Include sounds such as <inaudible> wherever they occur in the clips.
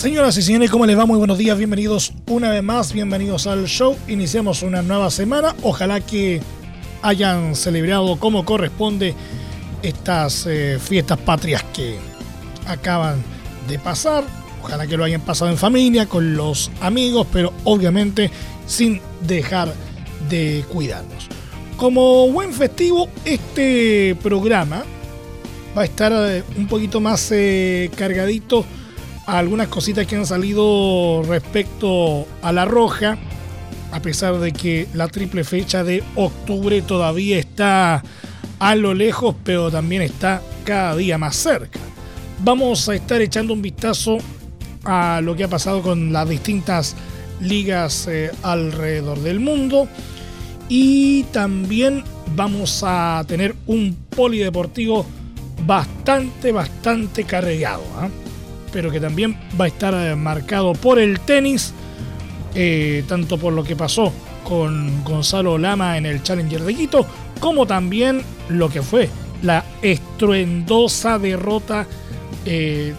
Señoras y señores, ¿cómo les va? Muy buenos días, bienvenidos una vez más, bienvenidos al show. Iniciamos una nueva semana, ojalá que hayan celebrado como corresponde estas eh, fiestas patrias que acaban de pasar. Ojalá que lo hayan pasado en familia, con los amigos, pero obviamente sin dejar de cuidarnos. Como buen festivo, este programa va a estar eh, un poquito más eh, cargadito algunas cositas que han salido respecto a la roja, a pesar de que la triple fecha de octubre todavía está a lo lejos, pero también está cada día más cerca. Vamos a estar echando un vistazo a lo que ha pasado con las distintas ligas eh, alrededor del mundo y también vamos a tener un polideportivo bastante, bastante cargado, ¿ah? Pero que también va a estar eh, marcado por el tenis, eh, tanto por lo que pasó con Gonzalo Lama en el Challenger de Quito, como también lo que fue la estruendosa derrota eh,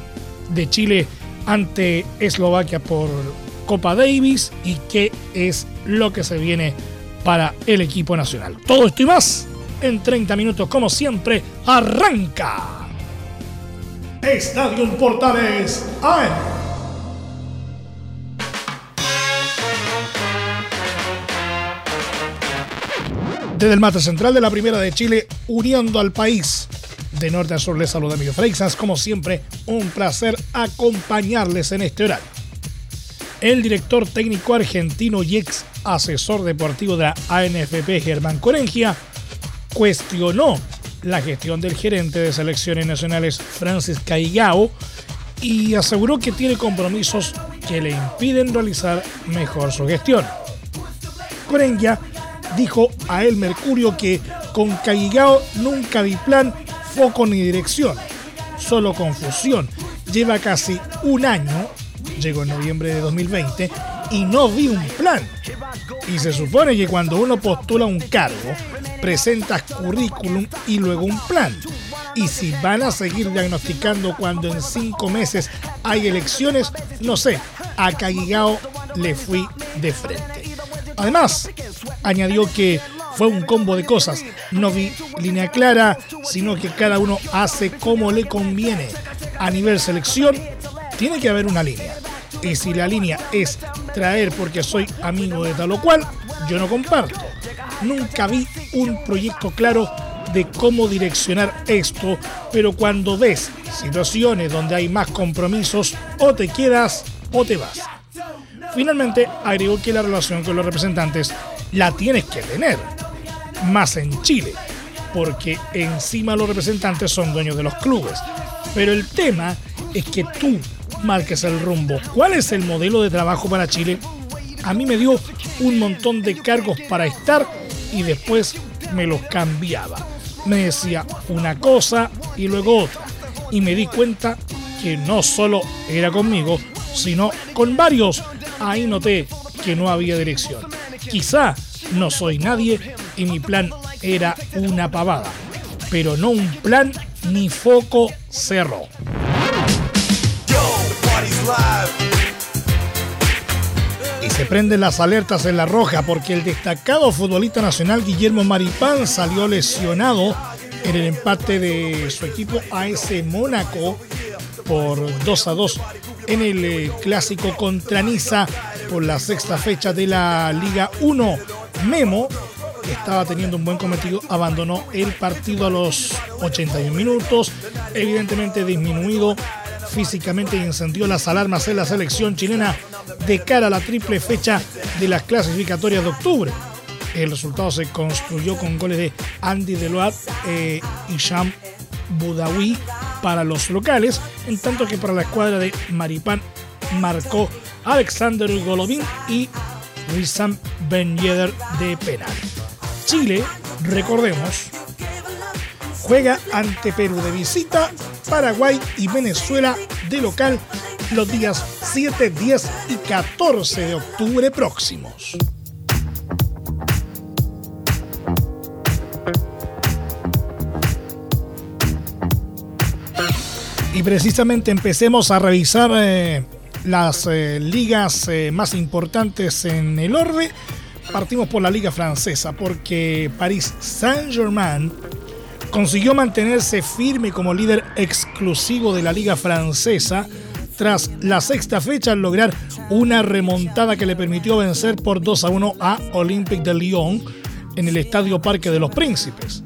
de Chile ante Eslovaquia por Copa Davis y qué es lo que se viene para el equipo nacional. Todo esto y más en 30 minutos, como siempre, arranca. Estadio Portales AM. Desde el mate central de la Primera de Chile, uniendo al país. De norte a sur les saluda Emilio Freixas. Como siempre, un placer acompañarles en este horario. El director técnico argentino y ex asesor deportivo de la ANFP, Germán Corengia, cuestionó la gestión del gerente de selecciones nacionales, Francis Caigao, y aseguró que tiene compromisos que le impiden realizar mejor su gestión. Corengia dijo a El Mercurio que con Caigao nunca vi plan, foco ni dirección, solo confusión. Lleva casi un año, llegó en noviembre de 2020, y no vi un plan. Y se supone que cuando uno postula un cargo, presentas currículum y luego un plan. Y si van a seguir diagnosticando cuando en cinco meses hay elecciones, no sé, a Caigao le fui de frente. Además, añadió que fue un combo de cosas. No vi línea clara, sino que cada uno hace como le conviene. A nivel selección, tiene que haber una línea. Y si la línea es traer porque soy amigo de tal o cual, yo no comparto. Nunca vi un proyecto claro de cómo direccionar esto, pero cuando ves situaciones donde hay más compromisos, o te quedas o te vas. Finalmente, agregó que la relación con los representantes la tienes que tener, más en Chile, porque encima los representantes son dueños de los clubes. Pero el tema es que tú marques el rumbo. ¿Cuál es el modelo de trabajo para Chile? A mí me dio un montón de cargos para estar y después me los cambiaba. Me decía una cosa y luego otra. Y me di cuenta que no solo era conmigo, sino con varios ahí noté que no había dirección. Quizá no soy nadie y mi plan era una pavada, pero no un plan ni foco cerró. Se prenden las alertas en la roja porque el destacado futbolista nacional Guillermo Maripán salió lesionado en el empate de su equipo AS Mónaco por 2 a 2 en el eh, clásico contra Niza por la sexta fecha de la Liga 1. Memo, que estaba teniendo un buen cometido, abandonó el partido a los 81 minutos, evidentemente disminuido físicamente y encendió las alarmas en la selección chilena de cara a la triple fecha de las clasificatorias de octubre. El resultado se construyó con goles de Andy Deloat eh, y Sham Budawi para los locales, en tanto que para la escuadra de Maripán marcó Alexander Golovin y Wissam Ben Yedder de penal. Chile, recordemos, juega ante Perú de visita, Paraguay y Venezuela de local los días 7, 10 y 14 de octubre próximos. Y precisamente empecemos a revisar eh, las eh, ligas eh, más importantes en el orden. Partimos por la liga francesa porque Paris Saint-Germain consiguió mantenerse firme como líder exclusivo de la liga francesa tras la sexta fecha al lograr una remontada que le permitió vencer por 2 a 1 a Olympique de Lyon en el Estadio Parque de los Príncipes.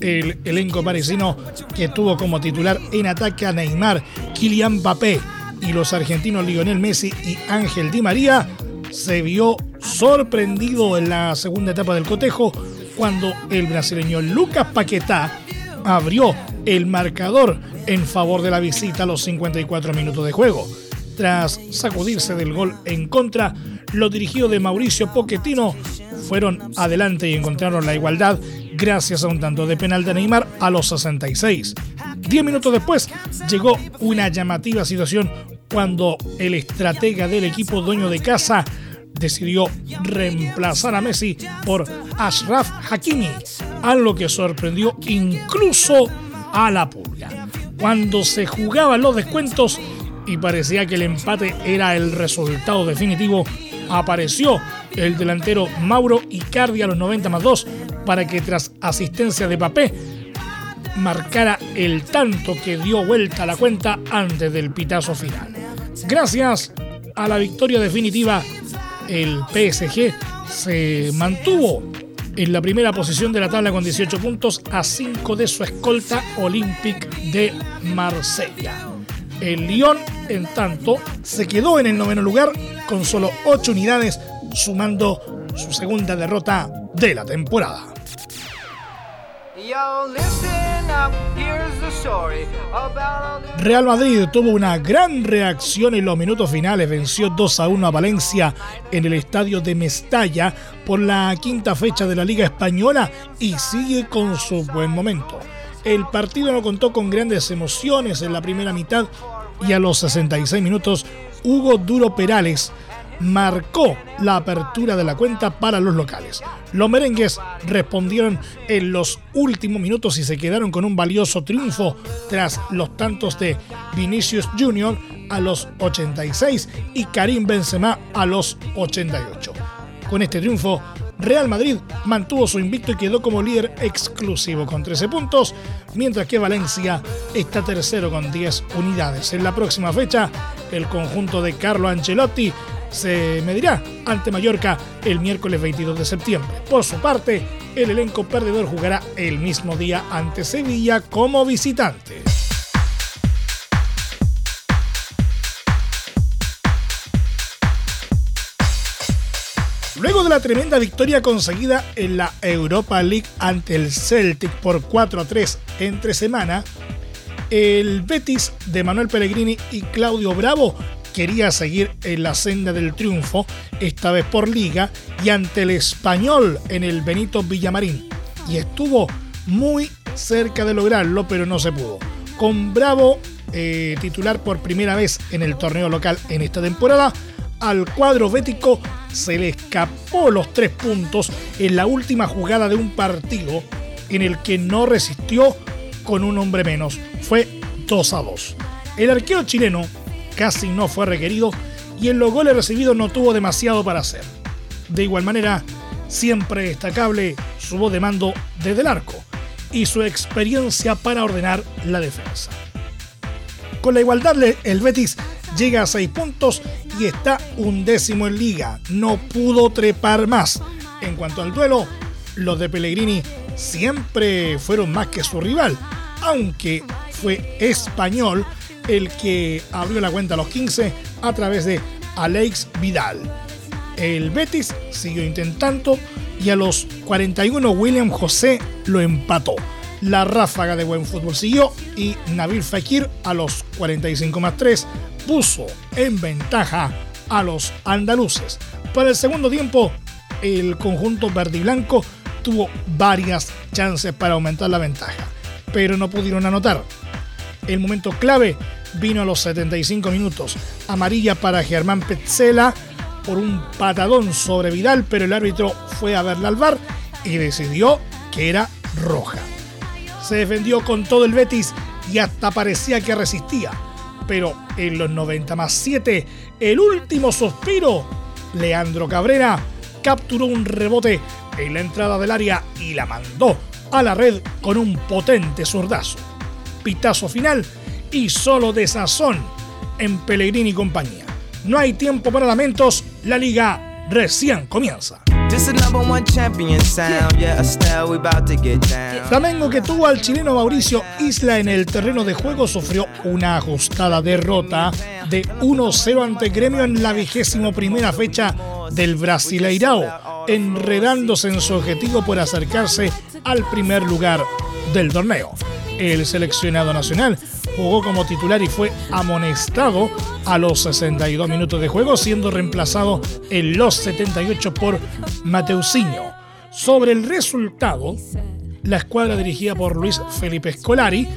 El elenco parisino que tuvo como titular en ataque a Neymar, Kylian Mbappé y los argentinos Lionel Messi y Ángel Di María, se vio sorprendido en la segunda etapa del cotejo cuando el brasileño Lucas Paquetá abrió el marcador en favor de la visita a los 54 minutos de juego. Tras sacudirse del gol en contra, los dirigidos de Mauricio Pochettino fueron adelante y encontraron la igualdad gracias a un tanto de penal de Neymar a los 66. Diez minutos después llegó una llamativa situación cuando el estratega del equipo dueño de casa decidió reemplazar a Messi por Ashraf Hakimi, algo que sorprendió incluso a la pulga. Cuando se jugaban los descuentos y parecía que el empate era el resultado definitivo, apareció el delantero Mauro Icardi a los 90 más 2 para que tras asistencia de Papé marcara el tanto que dio vuelta a la cuenta antes del pitazo final. Gracias a la victoria definitiva, el PSG se mantuvo en la primera posición de la tabla con 18 puntos a 5 de su escolta Olympique de Marsella. El Lyon, en tanto, se quedó en el noveno lugar con solo 8 unidades, sumando su segunda derrota de la temporada. Real Madrid tuvo una gran reacción en los minutos finales, venció 2 a 1 a Valencia en el estadio de Mestalla por la quinta fecha de la Liga Española y sigue con su buen momento. El partido no contó con grandes emociones en la primera mitad y a los 66 minutos Hugo Duro Perales marcó la apertura de la cuenta para los locales. Los merengues respondieron en los últimos minutos y se quedaron con un valioso triunfo tras los tantos de Vinicius Jr. a los 86 y Karim Benzema a los 88. Con este triunfo, Real Madrid mantuvo su invicto y quedó como líder exclusivo con 13 puntos, mientras que Valencia está tercero con 10 unidades. En la próxima fecha, el conjunto de Carlo Ancelotti se medirá ante Mallorca el miércoles 22 de septiembre. Por su parte, el elenco perdedor jugará el mismo día ante Sevilla como visitante. Luego de la tremenda victoria conseguida en la Europa League ante el Celtic por 4 a 3 entre semana, el Betis de Manuel Pellegrini y Claudio Bravo quería seguir en la senda del triunfo, esta vez por liga y ante el español en el Benito Villamarín. Y estuvo muy cerca de lograrlo, pero no se pudo. Con Bravo eh, titular por primera vez en el torneo local en esta temporada, al cuadro bético se le escapó los tres puntos en la última jugada de un partido en el que no resistió con un hombre menos. Fue 2 a 2. El arquero chileno casi no fue requerido y en los goles recibidos no tuvo demasiado para hacer. De igual manera, siempre destacable su voz de mando desde el arco y su experiencia para ordenar la defensa. Con la igualdad, el Betis llega a 6 puntos y está un décimo en liga. No pudo trepar más. En cuanto al duelo, los de Pellegrini siempre fueron más que su rival, aunque fue español el que abrió la cuenta a los 15 a través de Alex Vidal. El Betis siguió intentando y a los 41 William José lo empató. La ráfaga de buen fútbol siguió y Nabil Fekir a los 45 más 3 puso en ventaja a los andaluces. Para el segundo tiempo, el conjunto verde y blanco tuvo varias chances para aumentar la ventaja, pero no pudieron anotar. El momento clave vino a los 75 minutos. Amarilla para Germán Petzela por un patadón sobre Vidal, pero el árbitro fue a verla al bar y decidió que era roja. Se defendió con todo el Betis y hasta parecía que resistía. Pero en los 90 más 7, el último suspiro, Leandro Cabrera capturó un rebote en la entrada del área y la mandó a la red con un potente zurdazo. Pitazo final y solo de sazón en Pellegrini y compañía. No hay tiempo para lamentos, la liga recién comienza. Flamengo que tuvo al chileno Mauricio Isla en el terreno de juego sufrió una ajustada derrota de 1-0 ante Gremio en la vigésimo primera fecha del Brasileirao, enredándose en su objetivo por acercarse al primer lugar del torneo. El seleccionado nacional jugó como titular y fue amonestado a los 62 minutos de juego, siendo reemplazado en los 78 por Mateusinho. Sobre el resultado, la escuadra dirigida por Luis Felipe Scolari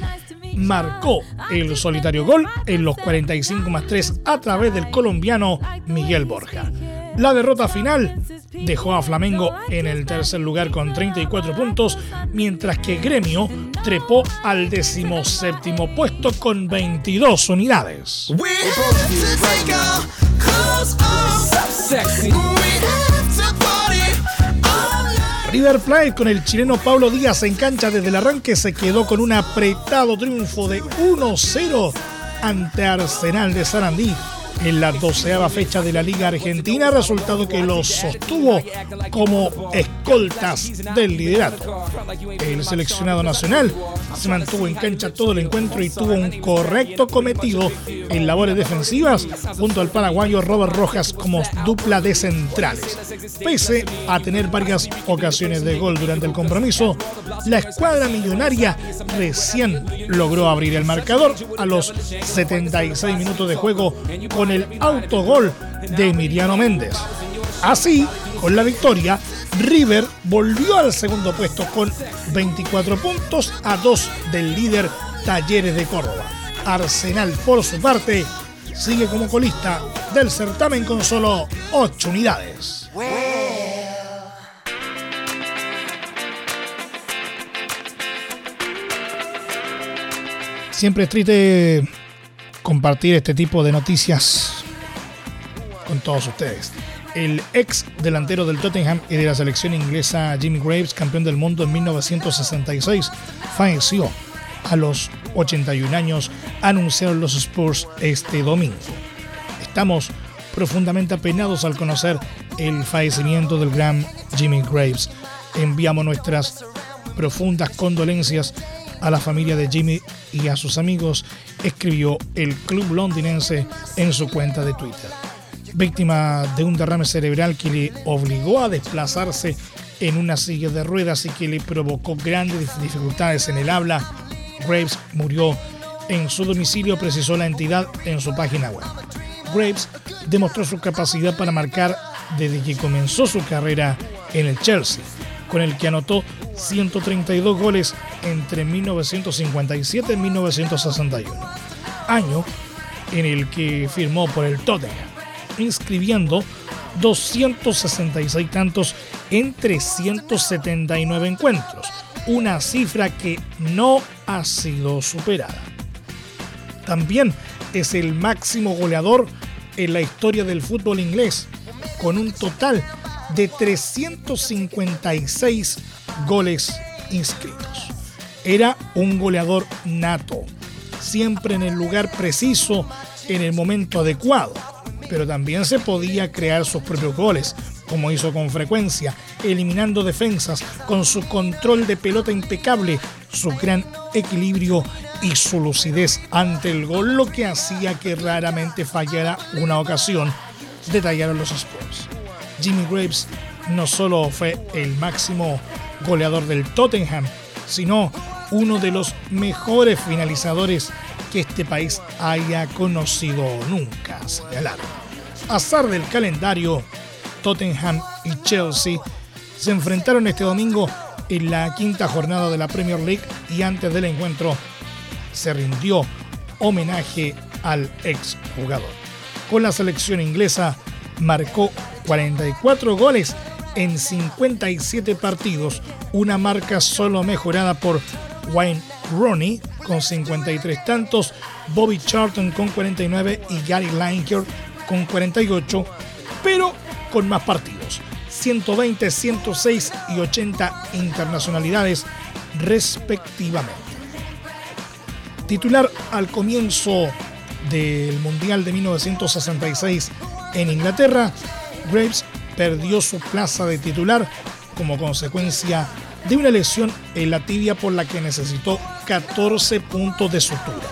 marcó el solitario gol en los 45 más 3 a través del colombiano Miguel Borja. La derrota final dejó a Flamengo en el tercer lugar con 34 puntos, mientras que Gremio trepó al decimoséptimo puesto con 22 unidades. River Plate con el chileno Pablo Díaz en cancha desde el arranque se quedó con un apretado triunfo de 1-0 ante Arsenal de Sarandí en la doceava fecha de la Liga Argentina, resultado que los sostuvo como escoltas del liderato. El seleccionado nacional se mantuvo en cancha todo el encuentro y tuvo un correcto cometido en labores defensivas junto al paraguayo Robert Rojas como dupla de centrales. Pese a tener varias ocasiones de gol durante el compromiso, la escuadra millonaria recién logró abrir el marcador a los 76 minutos de juego el autogol de Emiliano Méndez. Así, con la victoria, River volvió al segundo puesto con 24 puntos a 2 del líder Talleres de Córdoba. Arsenal, por su parte, sigue como colista del certamen con solo 8 unidades. Siempre es triste compartir este tipo de noticias con todos ustedes. El ex delantero del Tottenham y de la selección inglesa Jimmy Graves, campeón del mundo en 1966, falleció a los 81 años, anunciaron los Spurs este domingo. Estamos profundamente apenados al conocer el fallecimiento del gran Jimmy Graves. Enviamos nuestras profundas condolencias a la familia de Jimmy y a sus amigos, escribió el club londinense en su cuenta de Twitter. Víctima de un derrame cerebral que le obligó a desplazarse en una silla de ruedas y que le provocó grandes dificultades en el habla, Graves murió en su domicilio, precisó la entidad en su página web. Graves demostró su capacidad para marcar desde que comenzó su carrera en el Chelsea, con el que anotó 132 goles entre 1957 y 1961, año en el que firmó por el Tottenham, inscribiendo 266 tantos en 379 encuentros, una cifra que no ha sido superada. También es el máximo goleador en la historia del fútbol inglés, con un total de 356 goles inscritos. Era un goleador nato, siempre en el lugar preciso, en el momento adecuado, pero también se podía crear sus propios goles, como hizo con frecuencia, eliminando defensas con su control de pelota impecable, su gran equilibrio y su lucidez ante el gol, lo que hacía que raramente fallara una ocasión, detallaron los Spurs. Jimmy Graves no solo fue el máximo goleador del Tottenham, sino uno de los mejores finalizadores que este país haya conocido nunca, señalaron. Azar del calendario, Tottenham y Chelsea se enfrentaron este domingo en la quinta jornada de la Premier League y antes del encuentro se rindió homenaje al exjugador. Con la selección inglesa marcó 44 goles en 57 partidos, una marca solo mejorada por Wayne Rooney con 53 tantos, Bobby Charlton con 49 y Gary Lineker con 48, pero con más partidos, 120, 106 y 80 internacionalidades respectivamente. Titular al comienzo del Mundial de 1966 en Inglaterra, Graves perdió su plaza de titular como consecuencia de una lesión en la tibia por la que necesitó 14 puntos de sutura.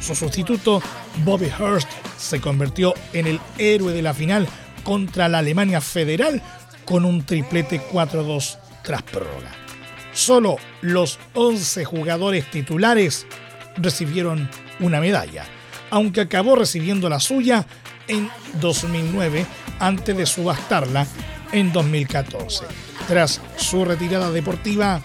Su sustituto, Bobby Hurst, se convirtió en el héroe de la final contra la Alemania Federal con un triplete 4-2 tras prórroga. Solo los 11 jugadores titulares recibieron una medalla, aunque acabó recibiendo la suya en 2009 antes de subastarla en 2014. Tras su retirada deportiva,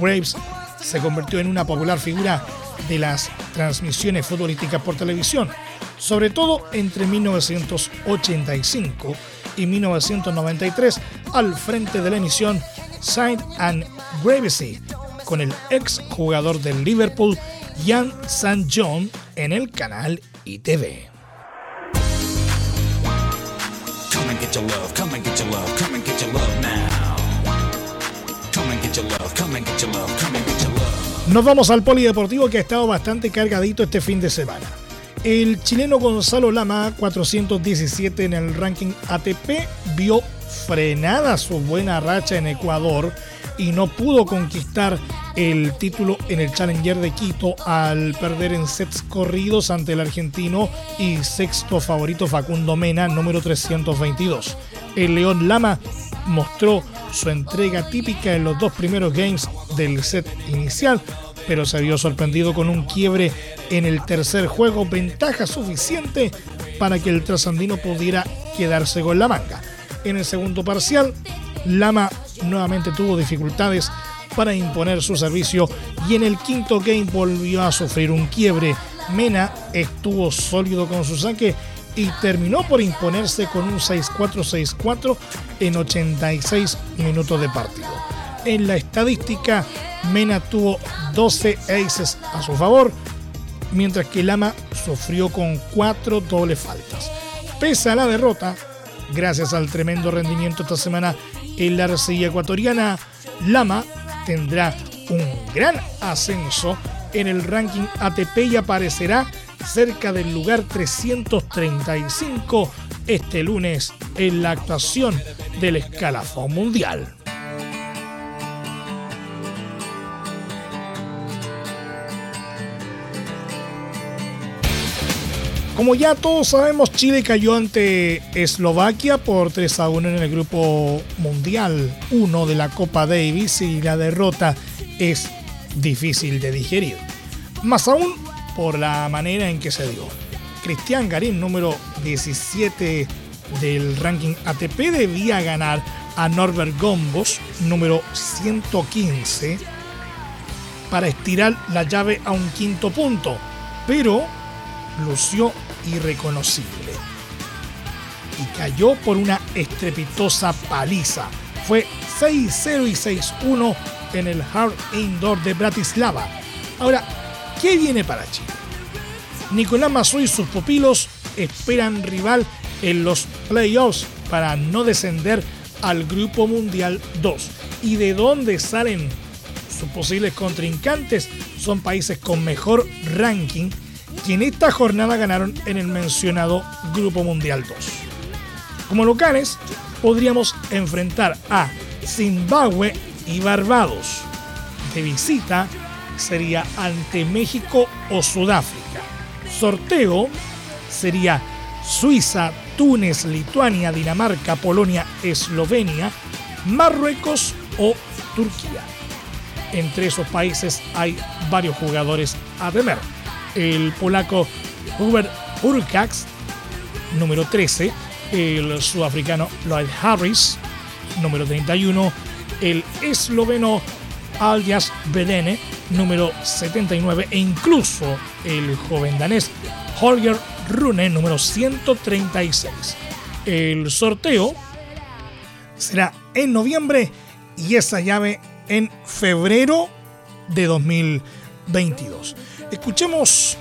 Graves se convirtió en una popular figura de las transmisiones futbolísticas por televisión, sobre todo entre 1985 y 1993 al frente de la emisión Sight and Gravesy con el ex jugador del Liverpool Jan St. John en el canal ITV. Nos vamos al polideportivo que ha estado bastante cargadito este fin de semana. El chileno Gonzalo Lama, 417 en el ranking ATP, vio frenada su buena racha en Ecuador y no pudo conquistar el título en el Challenger de Quito al perder en sets corridos ante el argentino y sexto favorito Facundo Mena, número 322. El León Lama mostró su entrega típica en los dos primeros games del set inicial, pero se vio sorprendido con un quiebre en el tercer juego, ventaja suficiente para que el trasandino pudiera quedarse con la manga. En el segundo parcial, Lama nuevamente tuvo dificultades para imponer su servicio y en el quinto game volvió a sufrir un quiebre. Mena estuvo sólido con su saque y terminó por imponerse con un 6-4-6-4 en 86 minutos de partido. En la estadística, Mena tuvo 12 aces a su favor, mientras que Lama sufrió con 4 dobles faltas. Pese a la derrota, gracias al tremendo rendimiento esta semana en la arcilla ecuatoriana, Lama tendrá un gran ascenso en el ranking ATP y aparecerá cerca del lugar 335 este lunes en la actuación del escalafón mundial. Como ya todos sabemos, Chile cayó ante Eslovaquia por 3 a 1 en el grupo mundial 1 de la Copa Davis y la derrota es difícil de digerir. Más aún por la manera en que se dio. Cristian Garín, número 17 del ranking ATP, debía ganar a Norbert Gombos, número 115, para estirar la llave a un quinto punto, pero lució irreconocible y cayó por una estrepitosa paliza. Fue 6-0 y 6-1 en el Hard Indoor de Bratislava. Ahora, ¿qué viene para Chile? Nicolás Mazú y sus pupilos esperan rival en los playoffs para no descender al Grupo Mundial 2. ¿Y de dónde salen sus posibles contrincantes? Son países con mejor ranking que en esta jornada ganaron en el mencionado Grupo Mundial 2. Como locales, podríamos enfrentar a Zimbabue y Barbados. De visita sería ante México o Sudáfrica. Sorteo sería Suiza, Túnez, Lituania, Dinamarca, Polonia, Eslovenia, Marruecos o Turquía. entre esos países hay varios jugadores a temer. El polaco Hubert Urkax, número 13, el sudafricano Lloyd Harris, número 31, el esloveno Aljas Belene, número 79, e incluso el joven danés Holger Rune, número 136. El sorteo será en noviembre y esa llave en febrero de 2022. Escuchemos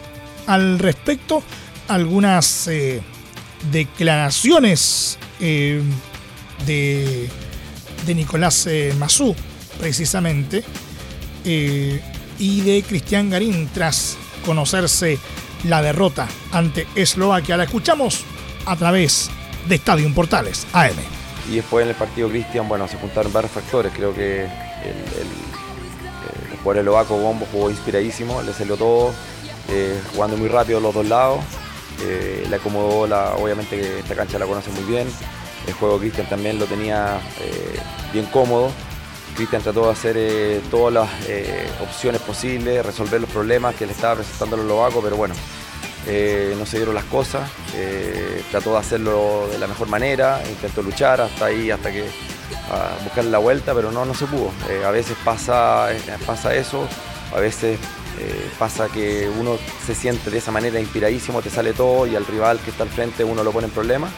al respecto algunas eh, declaraciones eh, de, de, Nicolás eh, Mazú, precisamente, y de Cristian Garín tras conocerse la derrota ante Eslovaquia. La escuchamos a través de Estadio Portales AM. Y después en el partido Cristian, bueno, se juntaron varios factores. Creo que el, el jugador eslovaco Bombo jugó inspiradísimo, le salió todo, eh, jugando muy rápido los dos lados. Eh, le acomodó, la, obviamente esta cancha la conoce muy bien. El juego Cristian también lo tenía eh, bien cómodo. Cristian trató de hacer todas las opciones posibles, resolver los problemas que le estaba presentando el eslovaco, pero bueno, no se dieron las cosas, trató de hacerlo de la mejor manera, intentó luchar hasta ahí, hasta que buscar la vuelta, pero no, no se pudo. Eh, a veces pasa, pasa eso, a veces pasa que uno se siente de esa manera inspiradísimo, te sale todo y al rival que está al frente uno lo pone en problemas.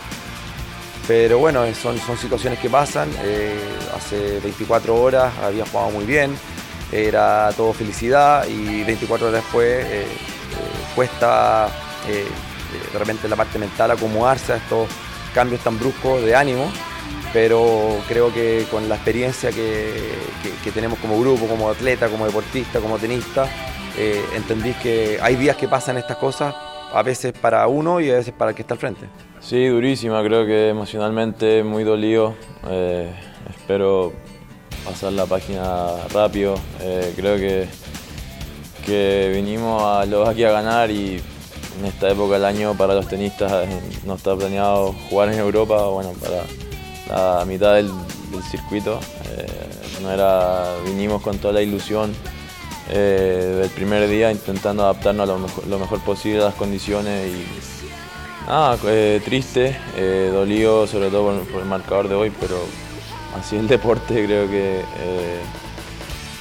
Pero bueno, son, son situaciones que pasan. hace 24 horas había jugado muy bien, era todo felicidad y 24 horas después cuesta eh, de repente la parte mental acomodarse a estos cambios tan bruscos de ánimo, pero creo que con la experiencia que, tenemos como grupo, como atleta, como deportista, como tenista, eh, entendís que hay días que pasan estas cosas, a veces para uno y a veces para el que está al frente. Sí, durísima, creo que emocionalmente muy dolido. Eh, espero pasar la página rápido. creo que que vinimos a los aquí a ganar y en esta época del año para los tenistas eh, no está planeado jugar en Europa, bueno, para la mitad del, circuito. Eh, no era, vinimos con toda la ilusión eh, del primer día intentando adaptarnos a lo mejor, posible a las condiciones y nada, triste, dolido sobre todo por, el marcador de hoy, pero así el deporte creo que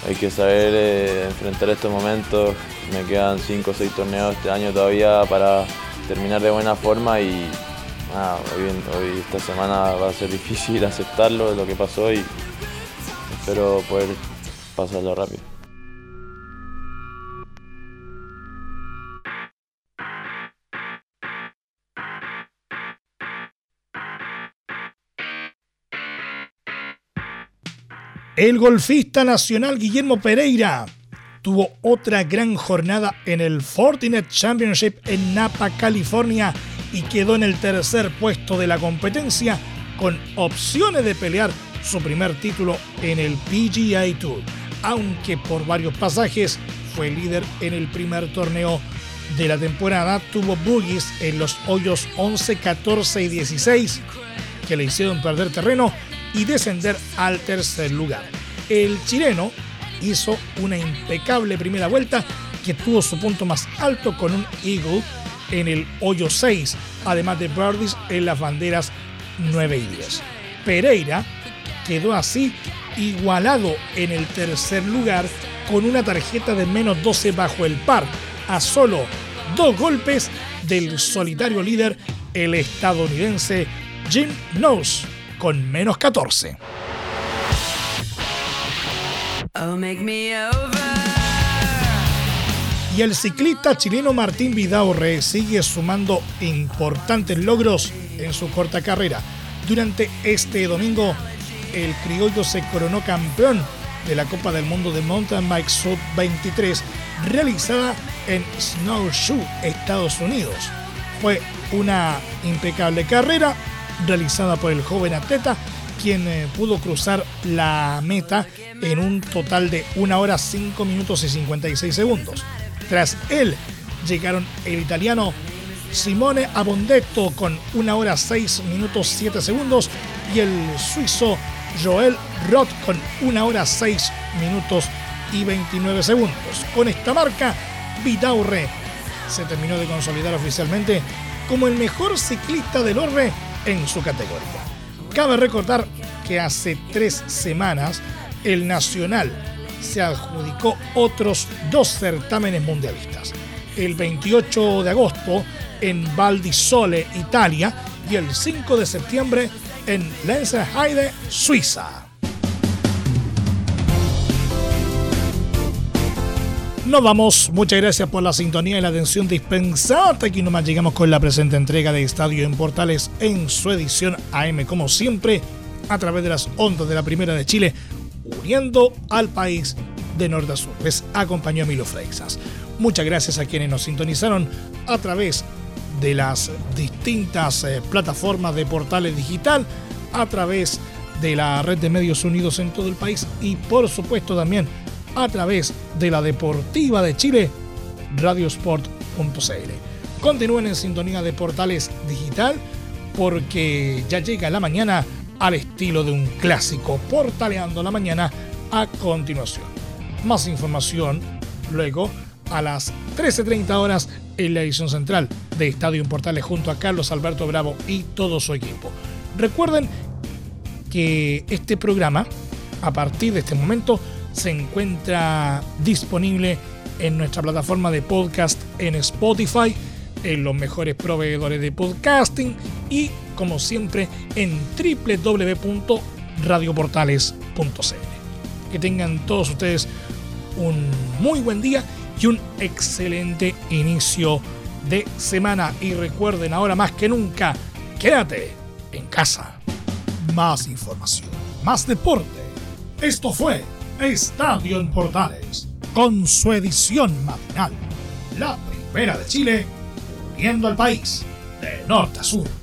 hay que saber eh, enfrentar estos momentos. Me quedan 5 o 6 torneos este año todavía para terminar de buena forma y hoy, esta semana va a ser difícil <laughs> aceptarlo, lo que pasó y espero poder pasarlo rápido. El golfista nacional Guillermo Pereira tuvo otra gran jornada en el Fortinet Championship en Napa, California y quedó en el tercer puesto de la competencia con opciones de pelear su primer título en el PGA Tour, aunque por varios pasajes fue líder en el primer torneo de la temporada, tuvo boogies en los hoyos 11, 14 y 16 que le hicieron perder terreno y descender al tercer lugar. El chileno hizo una impecable primera vuelta que tuvo su punto más alto con un eagle en el hoyo 6, además de birdies en las banderas 9 y 10. Pereira quedó así igualado en el tercer lugar con una tarjeta de menos 12 bajo el par, a solo dos golpes del solitario líder, el estadounidense Jim Nose con menos 14. Y el ciclista chileno Martín Vidaurre sigue sumando importantes logros en su corta carrera. Durante este domingo, el criollo se coronó campeón de la Copa del Mundo de Mountain Bike Sub 23 realizada en Snowshoe, Estados Unidos. Fue una impecable carrera realizada por el joven atleta, quien eh, pudo cruzar la meta en un total de 1 hora 5 minutos y 56 segundos. Tras él llegaron el italiano Simone Abondetto con 1 hora 6 minutos 7 segundos y el suizo Joel Roth con 1 hora 6 minutos y 29 segundos. Con esta marca, Vitaurre se terminó de consolidar oficialmente como el mejor ciclista del Orbe en su categoría. Cabe recordar que hace tres semanas el Nacional se adjudicó otros dos certámenes mundialistas. El 28 de agosto en Valdisole, Italia, y el 5 de septiembre en Lenzerheide, Suiza. Nos vamos. Muchas gracias por la sintonía y la atención dispensada. Aquí nomás llegamos con la presente entrega de Estadio en Portales en su edición AM, como siempre, a través de las ondas de la Primera de Chile, al país de norte a sur. Les acompañó Milo Freixas. Muchas gracias a quienes nos sintonizaron a través de las distintas eh, plataformas de portales digital, a través de la red de medios unidos en todo el país y por supuesto también a través de la Deportiva de Chile, radiosport.cl. Continúen en sintonía de Portales Digital porque ya llega la mañana al estilo de un clásico, portaleando la mañana a continuación. Más información luego a las 13.30 horas en la edición central de Estadio Portales junto a Carlos Alberto Bravo y todo su equipo. Recuerden que este programa, a partir de este momento, se encuentra disponible en nuestra plataforma de podcast en Spotify, en los mejores proveedores de podcasting y, como siempre, en www.radioportales.cl. Que tengan todos ustedes un muy buen día y un excelente inicio de semana. Y recuerden ahora más que nunca, quédate en casa. Más información, más deporte. Esto fue Estadio en Portales, con su edición matinal. La primera de Chile, uniendo al país de norte a sur.